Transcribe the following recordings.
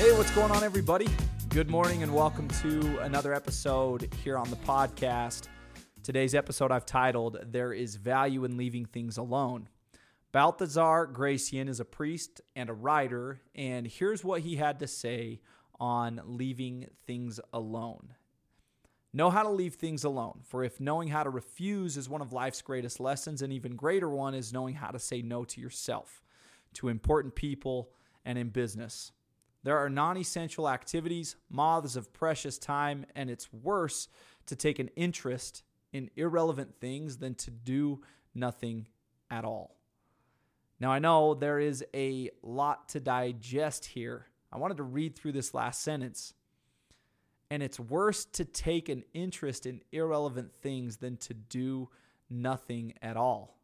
what's going on, everybody? Good morning and welcome to another episode here on the podcast. Today's episode I've titled, There is Value in Leaving Things Alone. Balthazar Gracian is a priest and a writer, and here's what he had to say on leaving things alone. Know how to leave things alone, for if knowing how to refuse is one of life's greatest lessons, an even greater one is knowing how to say no to yourself, to important people, and in business. There are non essential activities, moths of precious time, and it's worse to take an interest in irrelevant things than to do nothing at all. Now, I know there is a lot to digest here. I wanted to read through this last sentence. And it's worse to take an interest in irrelevant things than to do nothing at all.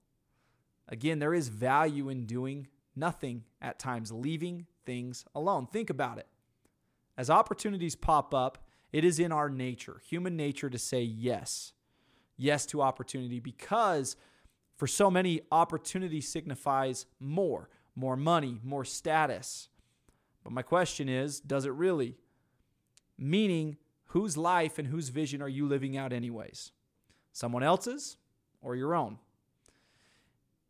Again, there is value in doing nothing at times, leaving things alone. Think about it. As opportunities pop up, it is in our nature, human nature, to say yes. Yes to opportunity because for so many, opportunity signifies more, more money, more status. But my question is does it really? Meaning, whose life and whose vision are you living out, anyways? Someone else's or your own?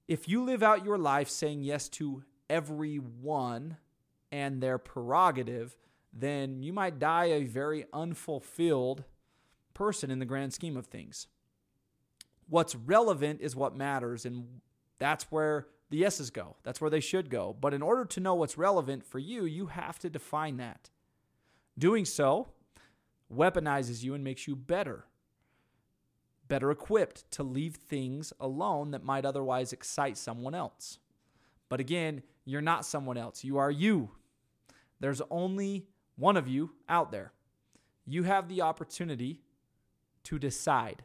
If you live out your life saying yes to everyone and their prerogative, then you might die a very unfulfilled person in the grand scheme of things. What's relevant is what matters, and that's where the yeses go. That's where they should go. But in order to know what's relevant for you, you have to define that. Doing so weaponizes you and makes you better, better equipped to leave things alone that might otherwise excite someone else. But again, you're not someone else. You are you. There's only one of you out there. You have the opportunity to decide.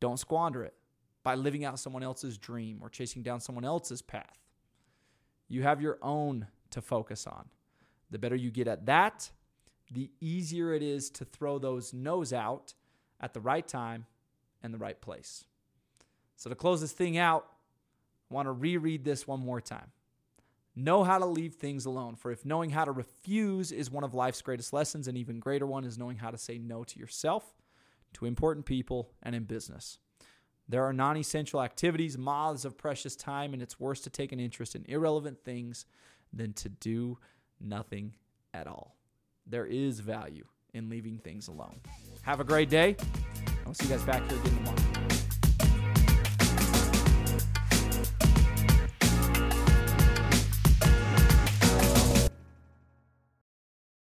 Don't squander it by living out someone else's dream or chasing down someone else's path. You have your own to focus on. The better you get at that, the easier it is to throw those no's out at the right time and the right place. So, to close this thing out, I want to reread this one more time. Know how to leave things alone, for if knowing how to refuse is one of life's greatest lessons, an even greater one is knowing how to say no to yourself, to important people, and in business. There are non essential activities, moths of precious time, and it's worse to take an interest in irrelevant things than to do nothing at all. There is value in leaving things alone. Have a great day. I'll see you guys back here again tomorrow.